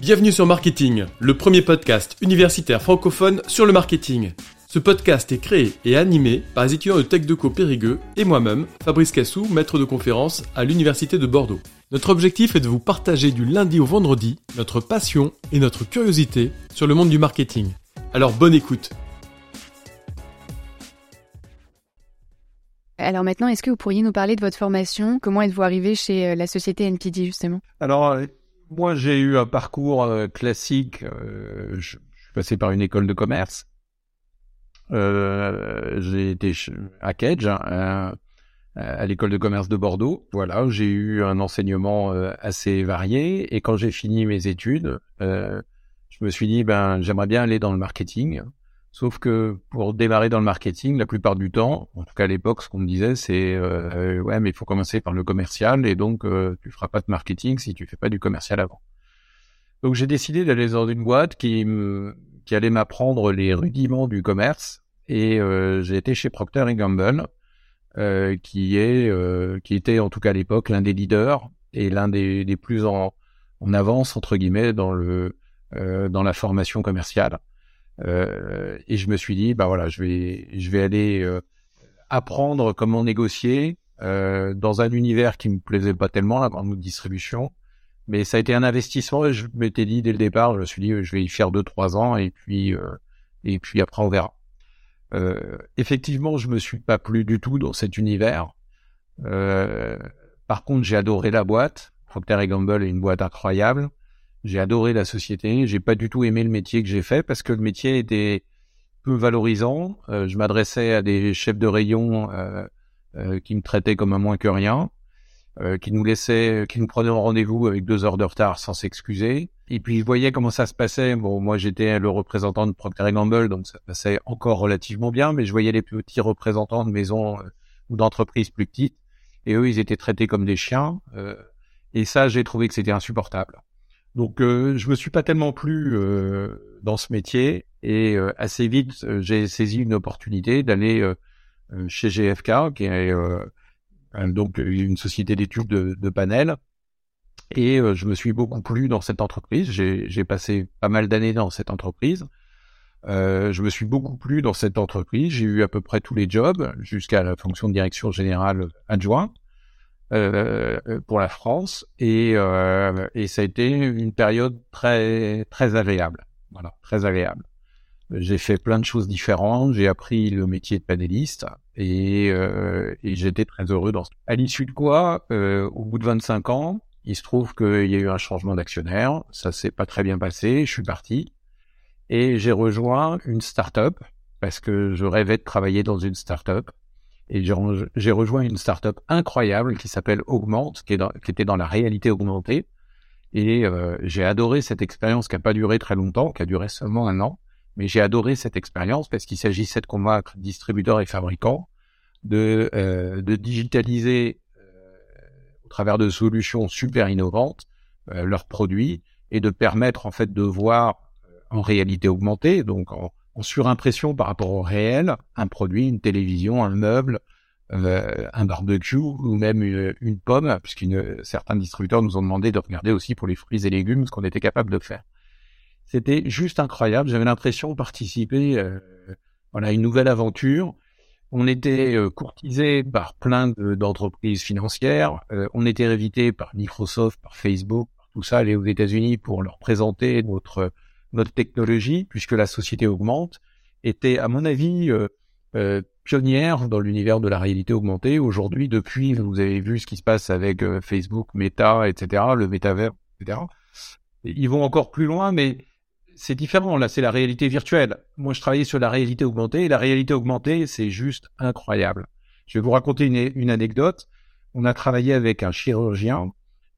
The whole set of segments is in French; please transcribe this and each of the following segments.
Bienvenue sur Marketing, le premier podcast universitaire francophone sur le marketing. Ce podcast est créé et animé par les étudiants de TechDeco Périgueux et moi-même, Fabrice Cassou, maître de conférence à l'Université de Bordeaux. Notre objectif est de vous partager du lundi au vendredi notre passion et notre curiosité sur le monde du marketing. Alors bonne écoute Alors maintenant, est-ce que vous pourriez nous parler de votre formation? Comment êtes-vous arrivé chez euh, la société NPD justement? Alors moi, j'ai eu un parcours euh, classique. Euh, je, suis passé par une école de commerce. Euh, j'ai été à Kedge, hein, à l'école de commerce de Bordeaux. Voilà, j'ai eu un enseignement euh, assez varié. Et quand j'ai fini mes études, euh, je me suis dit, ben, j'aimerais bien aller dans le marketing. Sauf que pour démarrer dans le marketing, la plupart du temps, en tout cas à l'époque, ce qu'on me disait, c'est euh, ouais, mais il faut commencer par le commercial et donc euh, tu feras pas de marketing si tu fais pas du commercial avant. Donc j'ai décidé d'aller dans une boîte qui qui allait m'apprendre les rudiments du commerce et euh, j'ai été chez Procter Gamble, euh, qui est euh, qui était en tout cas à l'époque l'un des leaders et l'un des, des, plus en, en avance entre guillemets dans le euh, dans la formation commerciale. Euh, et je me suis dit, bah voilà, je vais, je vais aller euh, apprendre comment négocier euh, dans un univers qui me plaisait pas tellement, la grande distribution. Mais ça a été un investissement et je m'étais dit dès le départ, je me suis dit, je vais y faire deux, trois ans et puis, et puis après on verra. effectivement, je me suis pas plu du tout dans cet univers. par contre, j'ai adoré la boîte. Procter Gamble est une boîte incroyable. J'ai adoré la société. J'ai pas du tout aimé le métier que j'ai fait parce que le métier était peu valorisant. Euh, je m'adressais à des chefs de rayon euh, euh, qui me traitaient comme un moins que rien, euh, qui nous laissaient, qui nous prenaient rendez-vous avec deux heures de retard sans s'excuser. Et puis je voyais comment ça se passait. Bon, moi j'étais le représentant de Procter Gamble, donc ça passait encore relativement bien, mais je voyais les petits représentants de maisons ou d'entreprises plus petites, et eux ils étaient traités comme des chiens. et ça, j'ai trouvé que c'était insupportable. Donc euh, je me suis pas tellement plu euh, dans ce métier et euh, assez vite euh, j'ai saisi une opportunité d'aller chez GFK qui est donc une société d'études de, de panel et je me suis beaucoup plu dans cette entreprise. J'ai passé pas mal d'années dans cette entreprise. je me suis beaucoup plu dans cette entreprise. J'ai eu à peu près tous les jobs jusqu'à la fonction de direction générale adjointe. Euh, pour la France et, euh, et ça a été une période très très agréable. Voilà, très agréable. J'ai fait plein de choses différentes. J'ai appris le métier de panéliste et, euh, et j'étais très heureux dans. À l'issue de quoi, euh, au bout de 25 ans, il se trouve qu'il y a eu un changement d'actionnaire. Ça s'est pas très bien passé. Je suis parti et j'ai rejoint une start-up parce que je rêvais de travailler dans une start-up et j'ai rejoint une startup incroyable qui s'appelle Augmente, qui, est dans, qui, était dans la réalité augmentée. Et euh, j'ai adoré cette expérience qui n'a pas duré très longtemps, qui a duré seulement un an. Mais j'ai adoré cette expérience parce qu'il s'agissait de convaincre distributeurs et fabricants de, euh, de digitaliser euh, au travers de solutions super innovantes euh, leurs produits et de permettre en fait de voir euh, en réalité augmentée, donc en, en surimpression par rapport au réel, un produit, une télévision, un meuble, euh, un barbecue ou même une, une pomme, puisqu'une certains distributeurs nous ont demandé de regarder aussi pour les fruits et légumes ce qu'on était capable de faire. C'était juste incroyable. J'avais l'impression de participer euh, voilà, à une nouvelle aventure. On était euh, courtisé par plein d'entreprises financières. Euh, on était invité par Microsoft, par Facebook, par tout ça, aller aux États-Unis pour leur présenter notre notre technologie, puisque la société augmente, était, à mon avis, euh, euh, pionnière dans l'univers de la réalité augmentée. Aujourd'hui, depuis, vous avez vu ce qui se passe avec euh, Facebook, Meta, etc., le métavers, etc. Ils vont encore plus loin, mais c'est différent. Là, c'est la réalité virtuelle. Moi, je travaillais sur la réalité augmentée, et la réalité augmentée, c'est juste incroyable. Je vais vous raconter une, une, anecdote. On a travaillé avec un chirurgien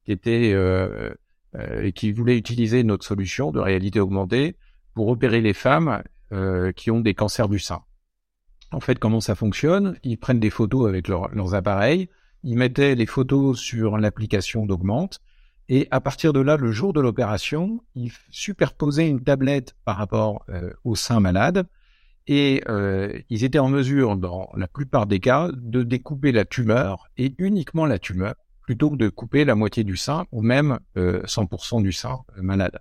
qui était euh, et qui voulait utiliser notre solution de réalité augmentée pour opérer les femmes euh, qui ont des cancers du sein. En fait, comment ça fonctionne? Ils prennent des photos avec leur, leurs appareils, ils mettaient les photos sur l'application d'Augmente, et à partir de là, le jour de l'opération, ils superposaient une tablette par rapport euh, au sein malade, et euh, ils étaient en mesure, dans la plupart des cas, de découper la tumeur, et uniquement la tumeur, plutôt que de couper la moitié du sein ou même 100% du sein malade.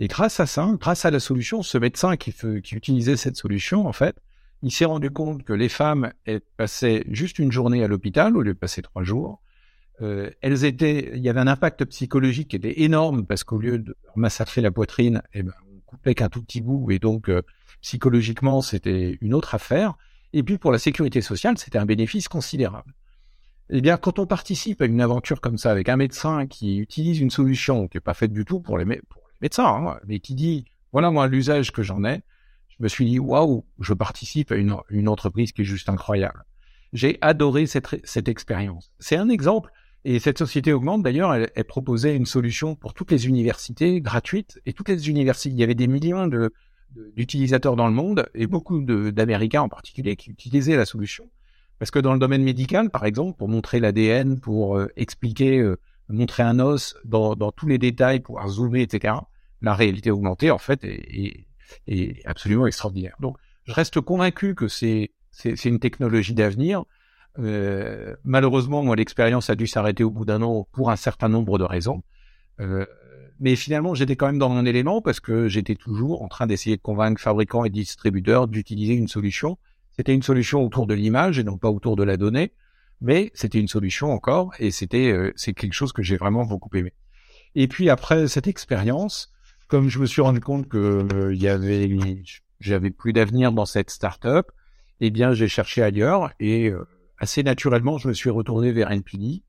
Et grâce à ça, grâce à la solution, ce médecin qui, qui utilisait cette solution, en fait, il s'est rendu compte que les femmes passaient juste une journée à l'hôpital au lieu de passer trois jours. Euh, elles étaient, il y avait un impact psychologique qui était énorme parce qu'au lieu de massacrer la poitrine, eh ben, on coupait qu'un tout petit bout et donc euh, psychologiquement c'était une autre affaire. Et puis pour la sécurité sociale, c'était un bénéfice considérable. Eh bien, quand on participe à une aventure comme ça avec un médecin qui utilise une solution qui n'est pas faite du tout pour les, médecins, hein, mais qui dit voilà moi l'usage que j'en ai, je me suis dit waouh, je participe à une, entreprise qui est juste incroyable. J'ai adoré cette, expérience. C'est un exemple et cette société augmente d'ailleurs, elle, proposait une solution pour toutes les universités gratuites et toutes les universités. Il y avait des millions d'utilisateurs dans le monde et beaucoup d'Américains en particulier qui utilisaient la solution. Parce que dans le domaine médical, par exemple, pour montrer l'ADN, pour euh, expliquer, euh, montrer un os dans, tous les détails, pouvoir zoomer, etc., la réalité augmentée, en fait, est, absolument extraordinaire. Donc, je reste convaincu que c'est une technologie d'avenir. Euh, malheureusement, moi, l'expérience a dû s'arrêter au bout d'un an pour un certain nombre de raisons. Mais finalement, j'étais quand même dans mon élément parce que j'étais toujours en train d'essayer de convaincre fabricants et distributeurs d'utiliser une solution. C'était une solution autour de l'image et non pas autour de la donnée, mais c'était une solution encore et c'était euh, c'est quelque chose que j'ai vraiment beaucoup aimé. Et puis après cette expérience, comme je me suis rendu compte que avait j'avais plus d'avenir dans cette startup, eh bien j'ai cherché ailleurs et assez naturellement, je me suis retourné vers NPD.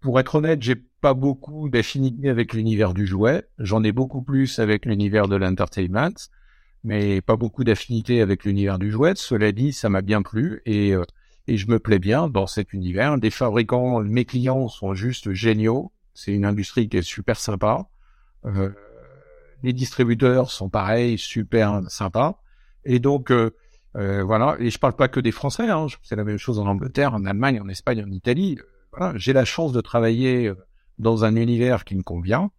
Pour être honnête, j'ai pas beaucoup d'affinité avec l'univers du jouet. J'en ai beaucoup plus avec l'univers de l'entertainment, mais pas beaucoup d'affinité avec l'univers du jouet. Cela dit, ça m'a bien plu et, euh, et je me plais bien dans cet univers. Des fabricants, mes clients sont juste géniaux. C'est une industrie qui est super sympa. Euh, les distributeurs sont pareils, super sympas. Et donc, euh, euh, voilà, et je parle pas que des Français, hein. c'est la même chose en Angleterre, en Allemagne, en Espagne, en Italie. Euh, voilà, j'ai la chance de travailler dans un univers qui me convient,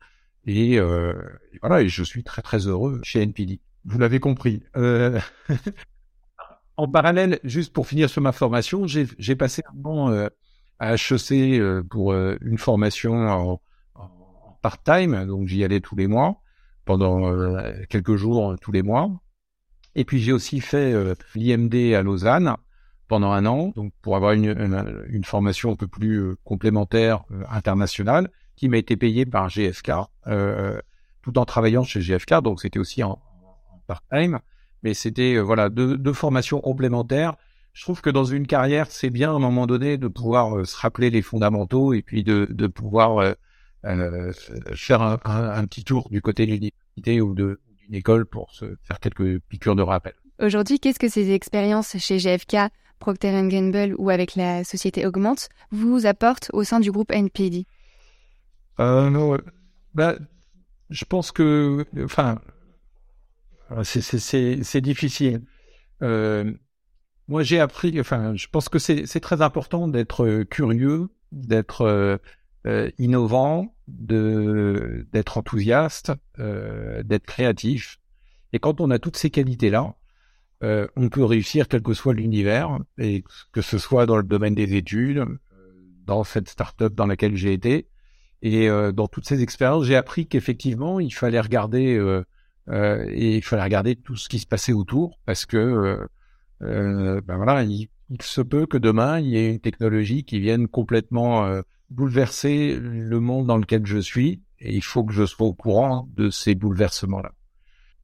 et, euh, et, voilà, et je suis très très heureux chez NPD. Vous l'avez compris. Euh... en parallèle, juste pour finir sur ma formation, j'ai passé un an à HEC pour une formation en, part-time, donc j'y allais tous les mois, pendant quelques jours tous les mois. Et puis j'ai aussi fait euh, l'IMD à Lausanne pendant un an, donc pour avoir une, une, formation un peu plus euh, complémentaire euh, internationale, qui m'a été payée par GFK, tout en travaillant chez GFK, donc c'était aussi en part-time, mais c'était voilà deux, deux, formations complémentaires. Je trouve que dans une carrière, c'est bien à un moment donné de pouvoir se rappeler les fondamentaux et puis de, de pouvoir faire un, un, un, petit tour du côté de l'université ou de, une école pour se faire quelques piqûres de rappel. Aujourd'hui, qu'est-ce que ces expériences chez GFK, Procter Gamble ou avec la société Augmente vous apportent au sein du groupe NPD euh, non, bah, Je pense que, enfin, c'est difficile. Euh, moi, j'ai appris, enfin, je pense que c'est très important d'être curieux, d'être euh, euh, innovant, d'être enthousiaste, euh, d'être créatif. Et quand on a toutes ces qualités-là, euh, on peut réussir quel que soit l'univers, et que ce soit dans le domaine des études, euh, dans cette start-up dans laquelle j'ai été, et euh, dans toutes ces expériences, j'ai appris qu'effectivement, il fallait regarder et il fallait regarder tout ce qui se passait autour, parce que ben voilà, il, se peut que demain il y ait une technologie qui vienne complètement bouleverser le monde dans lequel je suis et il faut que je sois au courant de ces bouleversements-là.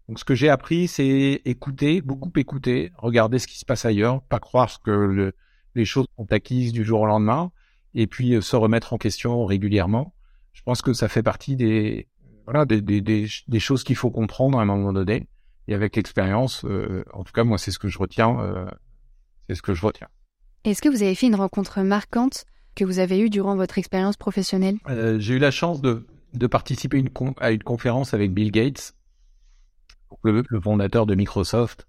Donc ce que j'ai appris, c'est écouter, beaucoup écouter, regarder ce qui se passe ailleurs, pas croire que le, les choses sont acquises du jour au lendemain, et puis euh, se remettre en question régulièrement. Je pense que ça fait partie des voilà des, des, des, des choses qu'il faut comprendre à un moment donné. Et avec l'expérience, euh, en tout cas moi c'est ce que je retiens, euh, c'est ce que je retiens. Est-ce que vous avez fait une rencontre marquante que vous avez eu durant votre expérience professionnelle? Euh, J'ai eu la chance de, de participer une à une conférence avec Bill Gates, le, le fondateur de Microsoft.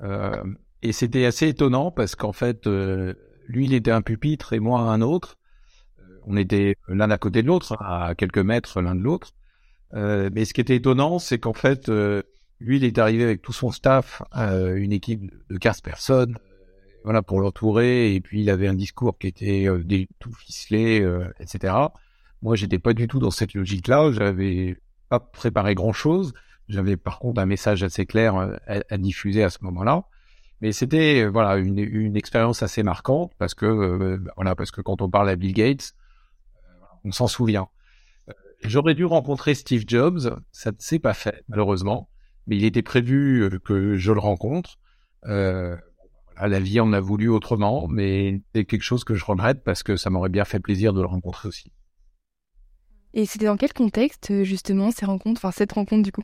Euh, et c'était assez étonnant parce qu'en fait, euh, lui, il était un pupitre et moi un autre. On était l'un à côté de l'autre, à quelques mètres l'un de l'autre. Euh, mais ce qui était étonnant, c'est qu'en fait, lui, il est arrivé avec tout son staff, une équipe de 15 personnes, voilà pour l'entourer et puis il avait un discours qui était tout ficelé, etc. Moi, j'étais pas du tout dans cette logique-là. J'avais pas préparé grand-chose. J'avais par contre un message assez clair à, diffuser à ce moment-là. Mais c'était voilà une, une expérience assez marquante parce que voilà parce que quand on parle à Bill Gates, on s'en souvient. J'aurais dû rencontrer Steve Jobs, ça ne s'est pas fait malheureusement, mais il était prévu euh, que je le rencontre. Euh, la vie en a voulu autrement, mais c'est quelque chose que je regrette parce que ça m'aurait bien fait plaisir de le rencontrer aussi. Et c'était dans quel contexte justement ces rencontres, enfin cette rencontre du coup?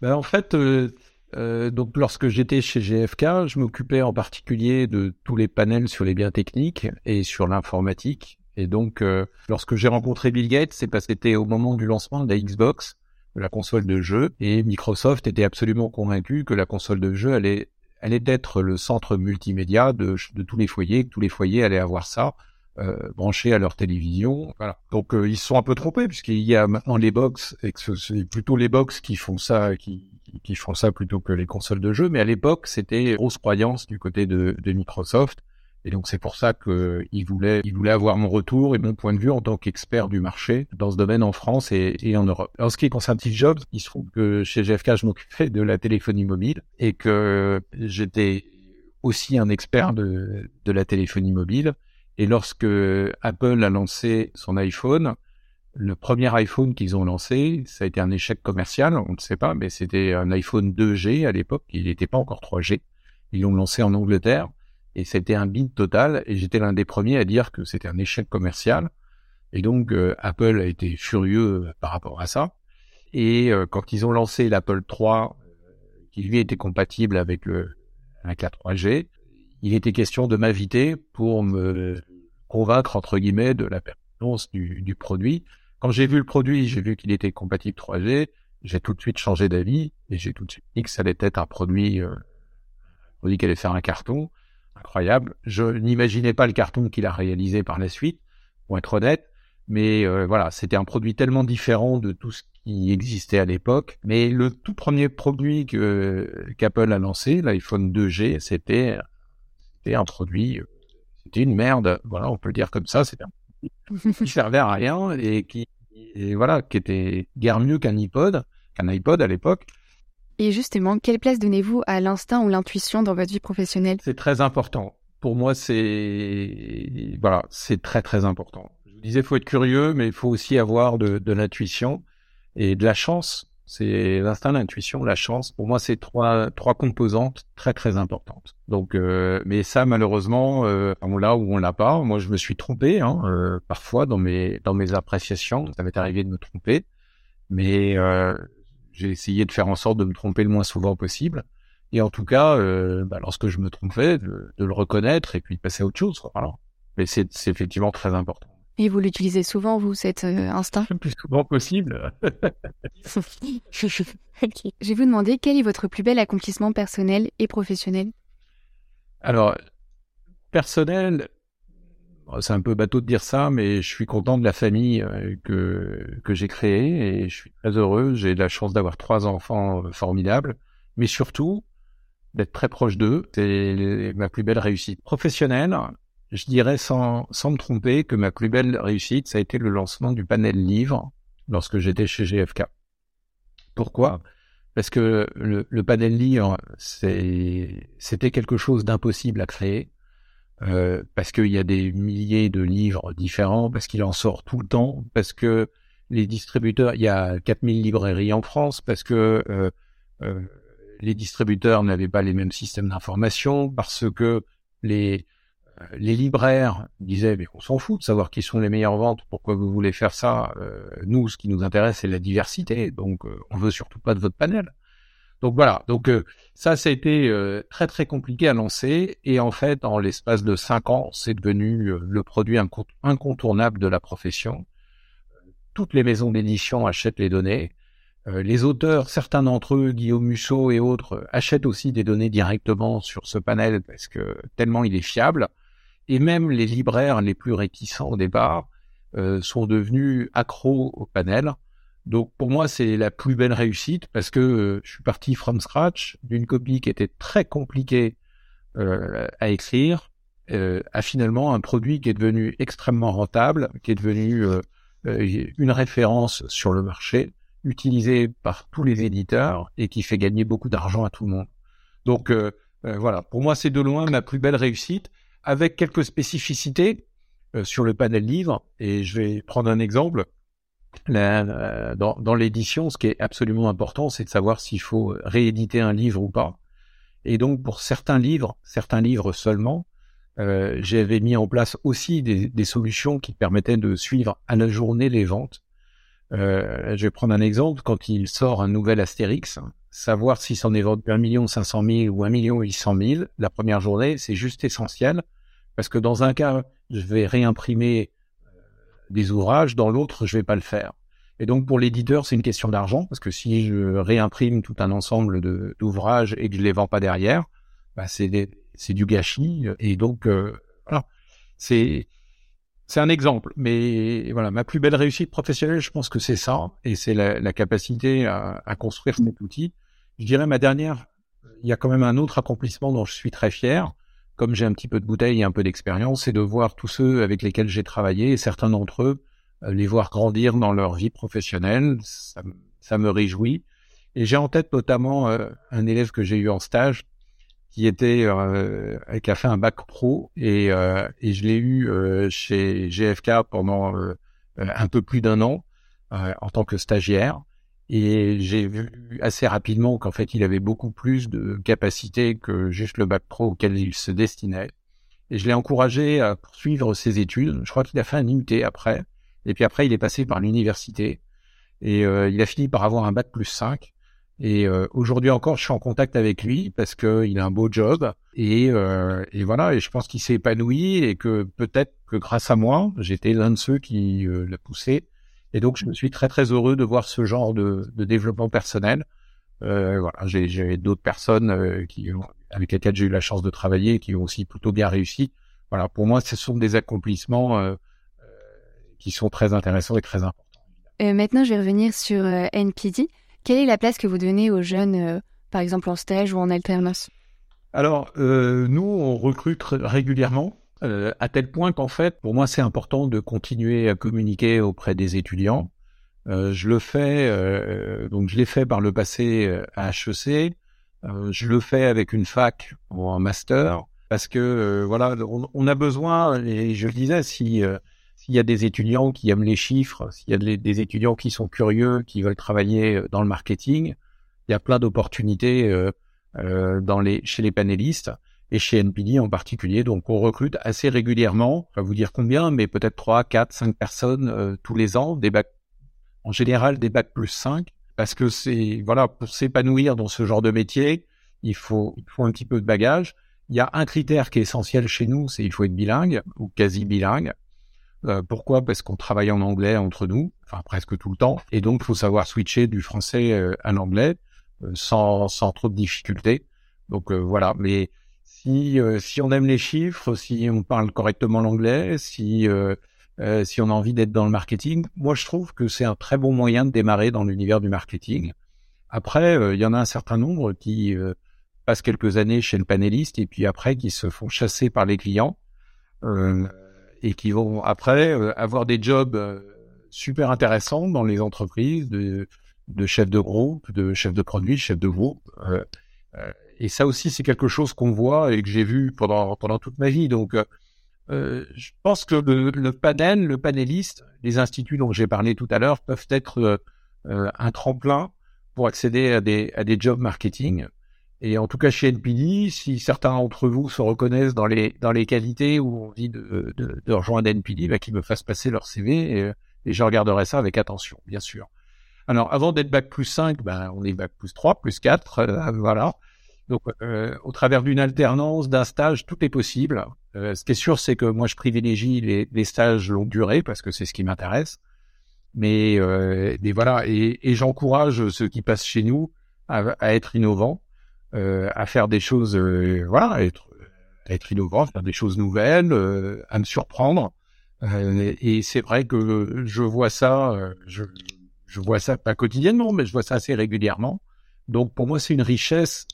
Ben, En fait, euh, euh, donc lorsque j'étais chez GFK, je m'occupais en particulier de tous les panels sur les biens techniques et sur l'informatique. Et donc, euh, lorsque j'ai rencontré Bill Gates, c'est parce que c'était au moment du lancement de la Xbox, de la console de jeu, et Microsoft était absolument convaincu que la console de jeu allait, allait être le centre multimédia de, de tous les foyers, que tous les foyers allaient avoir ça. Euh, branché à leur télévision. Voilà. Donc euh, ils se sont un peu trompés puisqu'il y a maintenant les box et que c'est plutôt les box qui font ça, qui, qui font ça plutôt que les consoles de jeu. Mais à l'époque, c'était grosse croyance du côté de, de Microsoft. Et donc c'est pour ça qu'il voulait, il voulait avoir mon retour et mon point de vue en tant qu'expert du marché dans ce domaine en France et, et, en Europe. En ce qui concerne Steve Jobs, il se trouve que chez GFK, je m'occupais de la téléphonie mobile et que j'étais aussi un expert de, de la téléphonie mobile. Et lorsque Apple a lancé son iPhone, le premier iPhone qu'ils ont lancé, ça a été un échec commercial, on ne sait pas, mais c'était un iPhone 2G à l'époque, il n'était pas encore 3G. Ils l'ont lancé en Angleterre et c'était un bid total. Et j'étais l'un des premiers à dire que c'était un échec commercial. Et donc euh, Apple a été furieux euh, par rapport à ça. Et euh, quand ils ont lancé l'Apple 3 qui lui était compatible avec le avec la 3G il était question de m'inviter pour me convaincre entre guillemets de la pertinence du, du produit. Quand j'ai vu le produit j'ai vu qu'il était compatible 3G j'ai tout de suite changé d'avis et j'ai tout de suite dit que ça allait être un produit un produit qui allait faire un carton incroyable. Je n'imaginais pas le carton qu'il a réalisé par la suite, pour être honnête. Mais euh, voilà, c'était un produit tellement différent de tout ce qui existait à l'époque. Mais le tout premier produit qu'Apple a lancé, l'iPhone 2G, c'était un produit, euh, c'était une merde. Voilà, on peut le dire comme ça. C'était qui servait à rien et qui voilà, qui était guère mieux qu'un iPod, qu'un iPod à l'époque. Et justement, quelle place donnez-vous à l'instinct ou l'intuition dans votre vie professionnelle? C'est très important. Pour moi, c'est voilà, c'est très très important. Je vous disais, faut être curieux, mais il faut aussi avoir de, de l'intuition et de la chance. C'est l'instinct, l'intuition, la chance. Pour moi, c'est trois trois composantes très très importantes. Donc, euh, mais ça, malheureusement, euh, on l'a ou on l'a pas. Moi, je me suis trompé hein, euh, parfois dans mes dans mes appréciations. Ça m'est arrivé de me tromper, mais euh, j'ai essayé de faire en sorte de me tromper le moins souvent possible. Et en tout cas, euh, bah, lorsque je me trompais, de, le reconnaître et puis de passer à autre chose. Mais c'est effectivement très important. Et vous l'utilisez souvent, vous, cet euh, instinct? Le plus souvent possible. Je vais vous demander quel est votre plus bel accomplissement personnel et professionnel? Alors, personnel, c'est un peu bateau de dire ça, mais je suis content de la famille euh, que que j'ai créée et je suis très heureux. J'ai la chance d'avoir trois enfants euh, formidables, mais surtout d'être très proche d'eux. C'est ma plus belle réussite professionnelle. Je dirais sans sans me tromper que ma plus belle réussite, ça a été le lancement du panel livre lorsque j'étais chez GFK. Pourquoi? Parce que le, le panel livre, c'était quelque chose d'impossible à créer euh, parce qu'il y a des milliers de livres différents, parce qu'il en sort tout le temps, parce que les distributeurs, il y a 4000 librairies en France, parce que euh, euh, les distributeurs n'avaient pas les mêmes systèmes d'information, parce que les euh, les libraires disaient mais on s'en fout de savoir qui sont les meilleures ventes, pourquoi vous voulez faire ça? Nous, ce qui nous intéresse, c'est la diversité, donc on veut surtout pas de votre panel. Donc voilà, donc euh, ça, ça a été euh, très très compliqué à lancer et en fait, en l'espace de cinq ans, c'est devenu euh, le produit incontournable de la profession. Toutes les maisons d'édition achètent les données. les auteurs, certains d'entre eux, Guillaume Musso et autres, achètent aussi des données directement sur ce panel parce que tellement il est fiable. Et même les libraires les plus réticents au départ sont devenus accros au panel donc pour moi, c'est la plus belle réussite parce que euh, je suis parti from scratch d'une copie qui était très compliquée à écrire a finalement un produit qui est devenu extrêmement rentable, qui est devenu une référence sur le marché, utilisé par tous les éditeurs et qui fait gagner beaucoup d'argent à tout le monde. Donc voilà, pour moi c'est de loin ma plus belle réussite, avec quelques spécificités sur le panel livre. Et je vais prendre un exemple. Euh, dans, dans l'édition, ce qui est absolument important, c'est de savoir s'il faut rééditer un livre ou pas. Et donc, pour certains livres, certains livres seulement, euh, j'avais mis en place aussi des, des, solutions qui permettaient de suivre à la journée les ventes. Euh, je vais prendre un exemple. Quand il sort un nouvel Astérix, savoir si c'en est vendu 1 million 500 000 ou 1 million 800 000, la première journée, c'est juste essentiel. Parce que dans un cas, je vais réimprimer des ouvrages, dans l'autre, je vais pas le faire. Et donc pour l'éditeur, c'est une question d'argent parce que si je réimprime tout un ensemble d'ouvrages et que je les vends pas derrière, bah c'est du gâchis. Et donc euh, voilà, c'est c'est un exemple. Mais voilà, ma plus belle réussite professionnelle, je pense que c'est ça et c'est la, la, capacité à, à, construire cet outil. Je dirais ma dernière, il y a quand même un autre accomplissement dont je suis très fier comme j'ai un petit peu de bouteille et un peu d'expérience, c'est de voir tous ceux avec lesquels j'ai travaillé, et certains d'entre eux, euh, les voir grandir dans leur vie professionnelle, ça, me réjouit. Et j'ai en tête notamment euh, un élève que j'ai eu en stage qui était euh, qui a fait un bac pro et, euh, et je l'ai eu chez GFK pendant un peu plus d'un an en tant que stagiaire. Et j'ai vu assez rapidement qu'en fait, il avait beaucoup plus de capacités que juste le bac pro auquel il se destinait. Et je l'ai encouragé à poursuivre ses études. Je crois qu'il a fait un IUT après. Et puis après, il est passé par l'université. Et euh, il a fini par avoir un bac plus 5. Et euh, aujourd'hui encore, je suis en contact avec lui parce qu'il a un beau job. Et, euh, et voilà, et je pense qu'il s'est épanoui et que peut-être que grâce à moi, j'étais l'un de ceux qui l'a poussé et donc, je me suis très très heureux de voir ce genre de, de développement personnel. Euh, voilà, j'ai d'autres personnes euh, qui avec lesquelles j'ai eu la chance de travailler et qui ont aussi plutôt bien réussi. Voilà, pour moi, ce sont des accomplissements euh, qui sont très intéressants et très importants. Euh, maintenant, je vais revenir sur NPD. Quelle est la place que vous donnez aux jeunes, par exemple en stage ou en alternance? Alors, nous, on recrute régulièrement. Euh, à tel point qu'en fait, pour moi, c'est important de continuer à communiquer auprès des étudiants. Euh, je le fais, euh, donc je l'ai fait par le passé à HEC. je le fais avec une fac ou un master parce que voilà, on, a besoin. Et je le disais, si s'il y a des étudiants qui aiment les chiffres, s'il y a des, étudiants qui sont curieux, qui veulent travailler dans le marketing, il y a plein d'opportunités dans les chez les panélistes et chez NPD en particulier. Donc on recrute assez régulièrement, je vais vous dire combien, mais peut-être 3, 4, 5 personnes euh, tous les ans, des bacs, en général des bacs plus 5, parce que c'est, voilà, pour s'épanouir dans ce genre de métier, il faut, il faut un petit peu de bagage. Il y a un critère qui est essentiel chez nous, c'est il faut être bilingue ou quasi bilingue. Euh, pourquoi? Parce qu'on travaille en anglais entre nous, enfin presque tout le temps, et donc il faut savoir switcher du français euh, à l'anglais sans, sans trop de difficultés. Donc voilà, mais si, euh, si on aime les chiffres, si on parle correctement l'anglais, si, euh, euh, si on a envie d'être dans le marketing, moi je trouve que c'est un très bon moyen de démarrer dans l'univers du marketing. Après, il y en a un certain nombre qui passent quelques années chez le panéliste et puis après qui se font chasser par les clients et qui vont après avoir des jobs super intéressants dans les entreprises de, de chef de groupe, de chef de produit, chef de groupe. Et ça aussi, c'est quelque chose qu'on voit et que j'ai vu pendant pendant toute ma vie. Donc, euh, euh je pense que le, le, panel, le panéliste, les instituts dont j'ai parlé tout à l'heure peuvent être euh, euh, un tremplin pour accéder à des à des jobs marketing. Et en tout cas chez NPD, si certains d'entre vous se reconnaissent dans les dans les qualités ou ont envie de, de, de rejoindre NPD, bah, qu'ils me fassent passer leur CV et, et, je regarderai ça avec attention, bien sûr. Alors avant d'être bac plus 5, ben, on est bac plus 3, plus 4, voilà. Donc, euh, au travers d'une alternance, d'un stage, tout est possible. Euh, ce qui est sûr, c'est que moi, je privilégie les, les, stages longue durée parce que c'est ce qui m'intéresse. Mais, euh, mais, voilà, et, et j'encourage ceux qui passent chez nous à, à être innovants, euh, à faire des choses, euh, voilà, à être, à être innovants, faire des choses nouvelles, euh, à me surprendre. et c'est vrai que je vois ça, je, je vois ça pas quotidiennement, mais je vois ça assez régulièrement. Donc pour moi, c'est une richesse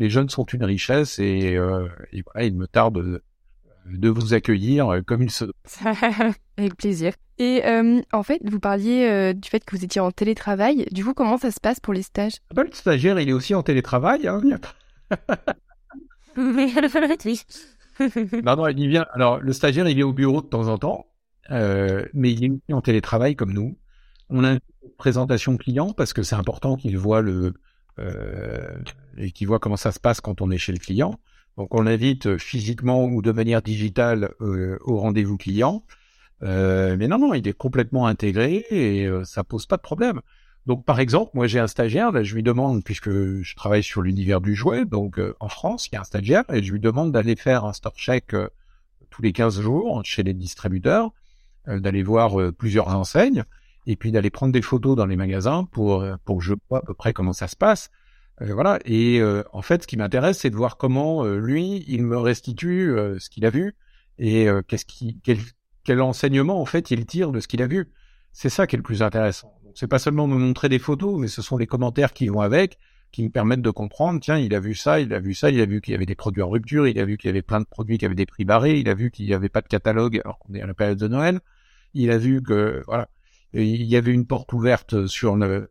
les jeunes sont une richesse et, euh, et voilà, il me tarde de, de vous accueillir comme il se doit. Avec plaisir. Et euh, en fait, vous parliez euh, du fait que vous étiez en télétravail. Du coup, comment ça se passe pour les stages? Ah bah, Le stagiaire, il est aussi en télétravail. Hein. non, non, il vient. Alors, le stagiaire, il vient au bureau de temps en temps, euh, mais il est en télétravail comme nous. On a une présentation client parce que c'est important qu'il voit le euh, et qu'il voit comment ça se passe quand on est chez le client. Donc, on l'invite physiquement ou de manière digitale euh, au rendez-vous client. Euh, mais non, non, il est complètement intégré et euh, ça pose pas de problème. Donc, par exemple, moi, j'ai un stagiaire, là, je lui demande, puisque je travaille sur l'univers du jouet, donc euh, en France, il y a un stagiaire, et je lui demande d'aller faire un store check euh, tous les 15 jours chez les distributeurs, euh, d'aller voir plusieurs enseignes, et puis d'aller prendre des photos dans les magasins pour, pour que je vois à peu près comment ça se passe. voilà. Et en fait, ce qui m'intéresse, c'est de voir comment lui, il me restitue ce qu'il a vu et qu'est-ce qui, quel, quel enseignement en fait il tire de ce qu'il a vu. C'est ça qui est le plus intéressant. Donc c'est pas seulement me montrer des photos, mais ce sont les commentaires qui vont avec, qui me permettent de comprendre. Tiens, il a vu ça, il a vu ça, il a vu qu'il y avait des produits en rupture, il a vu qu'il y avait plein de produits qui avaient des prix barrés, il a vu qu'il n'y avait pas de catalogue alors qu'on est à la période de Noël. Il a vu que voilà, il y avait une porte ouverte sur le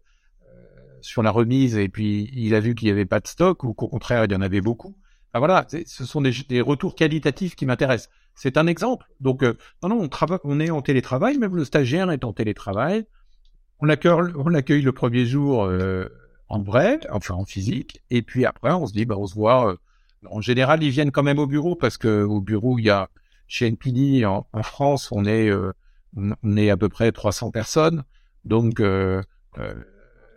sur la remise et puis il a vu qu'il n'y avait pas de stock ou qu'au contraire il y en avait beaucoup. Enfin, voilà, ce sont des, des retours qualitatifs qui m'intéressent. C'est un exemple. Donc, euh, non, non, on, travaille, on est en télétravail, même le stagiaire est en télétravail. On l'accueille, on le premier jour euh, en vrai, enfin en physique, et puis après, on se dit, bah, on se voit. Euh, en général, ils viennent quand même au bureau parce que au bureau, il y a chez NPD en, en France, on est, euh, on est à peu près 300 personnes, donc euh,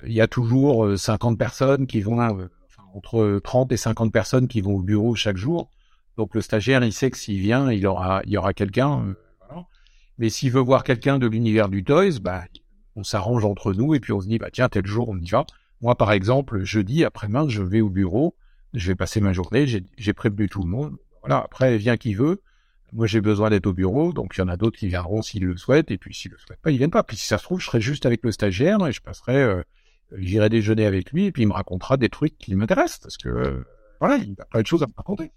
il y a toujours 50 personnes qui vont, entre 30 et 50 personnes qui vont au bureau chaque jour. Donc le stagiaire, il sait que s'il vient, il aura, il y aura quelqu'un. Euh. Mais s'il veut voir quelqu'un de l'univers du toys, bah, on s'arrange entre nous et puis on se dit, bah tiens, tel jour, on y va. Moi, par exemple, jeudi après-demain, je vais au bureau, je vais passer ma journée, j'ai prévenu tout le monde. Voilà. Après, vient qui veut. Moi, j'ai besoin d'être au bureau, donc il y en a d'autres qui viendront s'ils le souhaitent, et puis s'ils le souhaitent pas, ils viennent pas. Puis si ça se trouve, je serai juste avec le stagiaire et je passerai, euh, j'irai déjeuner avec lui, et puis il me racontera des trucs qui m'intéressent, parce que euh, voilà, il a plein de choses à me raconter.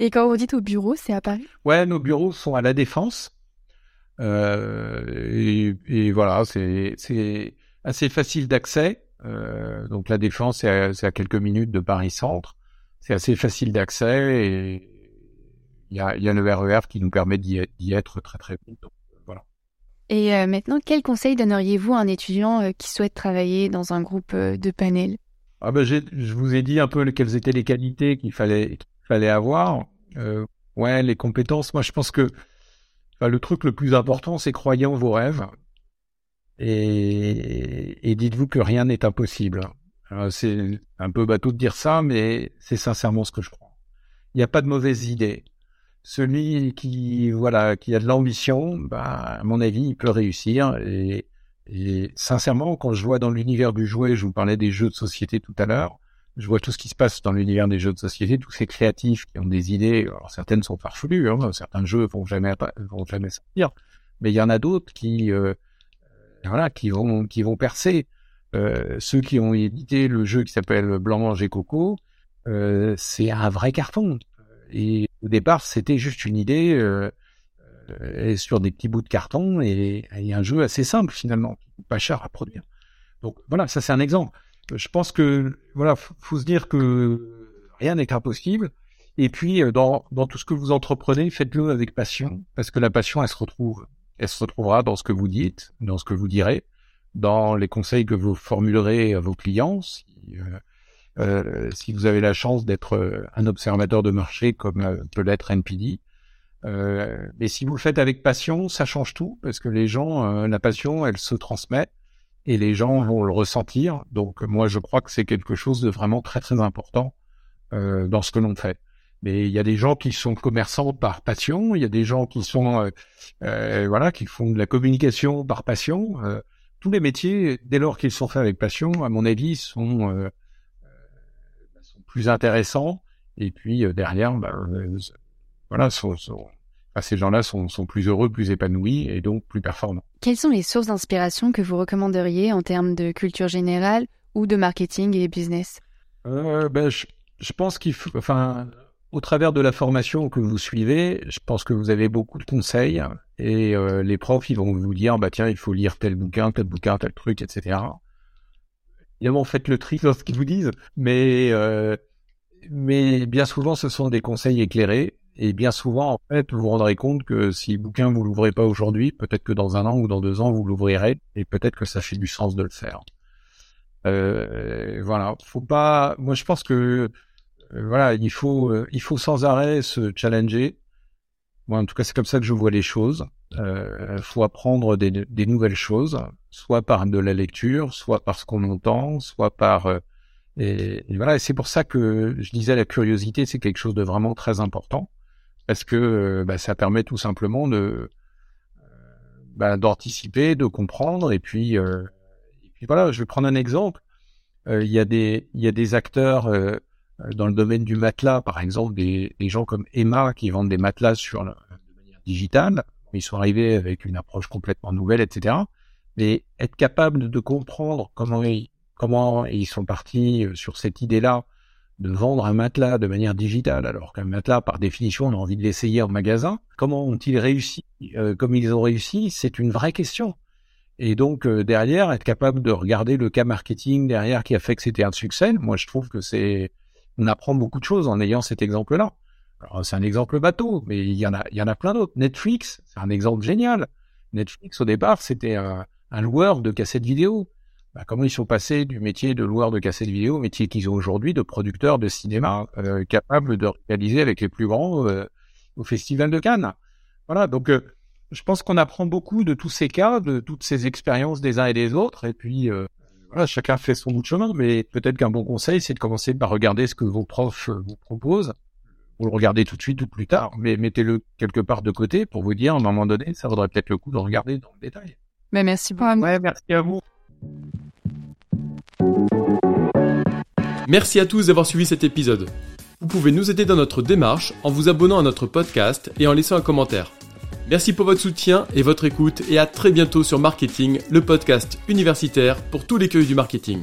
Et quand vous dites au bureau, c'est à Paris? Ouais, nos bureaux sont à la Défense. Euh, et, et, voilà, c'est assez facile d'accès. Euh, donc la Défense, c'est à, à, quelques minutes de Paris Centre. C'est assez facile d'accès et y a, y a, le RER qui nous permet d'y être très très vite. Donc, voilà. Et euh, maintenant, quel conseil donneriez-vous à un étudiant euh, qui souhaite travailler dans un groupe euh, de panel? Ah ben, Je vous ai dit un peu quelles étaient les qualités qu'il fallait, fallait avoir. Euh, ouais, les compétences. Moi, je pense que enfin, le truc le plus important, c'est croyez en vos rêves et, et dites-vous que rien n'est impossible. C'est un peu bateau de dire ça, mais c'est sincèrement ce que je crois. Il n'y a pas de mauvaise idée. Celui qui voilà qui a de l'ambition, bah, à mon avis, il peut réussir. Et, et sincèrement, quand je vois dans l'univers du jouet, je vous parlais des jeux de société tout à l'heure, je vois tout ce qui se passe dans l'univers des jeux de société, tous ces créatifs qui ont des idées. Alors certaines sont farfelues, hein, certains jeux vont jamais vont jamais sortir, mais il y en a d'autres qui euh, voilà qui vont qui vont percer. Euh, ceux qui ont édité le jeu qui s'appelle Blanc Manger Coco, euh, c'est un vrai carton. Et au départ, c'était juste une idée euh, sur des petits bouts de carton et, et un jeu assez simple finalement, pas cher à produire. Donc voilà, ça c'est un exemple je pense que voilà, faut se dire que rien n'est impossible. Et puis dans, dans tout ce que vous entreprenez, faites-le avec passion, parce que la passion, elle se retrouve, elle se retrouvera dans ce que vous dites, dans ce que vous direz, dans les conseils que vous formulerez à vos clients. Euh, euh, si vous avez la chance d'être un observateur de marché comme euh, peut l'être NPD, euh, mais si vous le faites avec passion, ça change tout, parce que les gens, la passion, elle se transmet et les gens vont le ressentir. Donc moi, je crois que c'est quelque chose de vraiment très très important euh, dans ce que l'on fait. Mais il y a des gens qui sont commerçants par passion, il y a des gens qui sont euh, euh, voilà qui font de la communication par passion. Euh, tous les métiers, dès lors qu'ils sont faits avec passion, à mon avis, sont, euh, sont plus intéressants. Et puis derrière, bah, voilà, sont, sont ces gens-là sont, sont, plus heureux, plus épanouis et donc plus performants. Quelles sont les sources d'inspiration que vous recommanderiez en termes de culture générale ou de marketing et business? Euh, ben, je, je, pense qu'il faut, enfin, au travers de la formation que vous suivez, je pense que vous avez beaucoup de conseils et euh, les profs, ils vont vous dire, bah tiens, il faut lire tel bouquin, tel bouquin, tel truc, etc. Évidemment, faites le tri dans ce qu'ils vous disent, mais euh, mais bien souvent, ce sont des conseils éclairés. Et bien souvent, en fait, vous vous rendrez compte que si le bouquin vous l'ouvrez pas aujourd'hui, peut-être que dans un an ou dans deux ans, vous l'ouvrirez, et peut-être que ça fait du sens de le faire. Euh, voilà, faut pas. Moi, je pense que euh, voilà, il faut, euh, il faut sans arrêt se challenger. Moi, en tout cas, c'est comme ça que je vois les choses. Euh, faut apprendre des, des, nouvelles choses, soit par de la lecture, soit par ce qu'on entend, soit par euh, et, voilà. Et c'est pour ça que je disais la curiosité, c'est quelque chose de vraiment très important parce que bah, ça permet tout simplement de bah, d'anticiper, de comprendre et puis et puis voilà. Je vais prendre un exemple. Il y a des il y a des acteurs euh, dans le domaine du matelas, par exemple, des, gens comme Emma qui vendent des matelas de manière digitale. Ils sont arrivés avec une approche complètement nouvelle, etc. Mais être capable de comprendre comment ils, comment ils sont partis euh, sur cette idée-là de vendre un matelas de manière digitale, alors qu'un matelas, par définition, on a envie de l'essayer en magasin. Comment ont-ils réussi euh, comme ils ont réussi C'est une vraie question. Et donc derrière, être capable de regarder le cas marketing derrière qui a fait que c'était un succès, moi je trouve que c'est on apprend beaucoup de choses en ayant cet exemple-là. C'est un exemple bateau, mais il y en a, il y en a plein d'autres. Netflix, c'est un exemple génial. Netflix, au départ, c'était un, loueur de cassettes vidéo. Bah, comment ils sont passés du métier de loueur de cassettes vidéo au métier qu'ils ont aujourd'hui de producteur de cinéma, euh, capable de réaliser avec les plus grands euh, au Festival de Cannes? Voilà, donc euh, je pense qu'on apprend beaucoup de tous ces cas, de toutes ces expériences des uns et des autres, et puis voilà, chacun fait son bout de chemin, mais peut-être qu'un bon conseil, c'est de commencer par regarder ce que vos profs euh, vous proposent. Vous le regardez tout de suite ou plus tard, mais mettez-le quelque part de côté pour vous dire, à un moment donné, ça vaudrait peut-être le coup de regarder dans le détail. Mais merci beaucoup. Ouais, merci à vous. Merci à tous d'avoir suivi cet épisode. Vous pouvez nous aider dans notre démarche en vous abonnant à notre podcast et en laissant un commentaire. Merci pour votre soutien et votre écoute et à très bientôt sur Marketing, le podcast universitaire pour tous les cueils du marketing.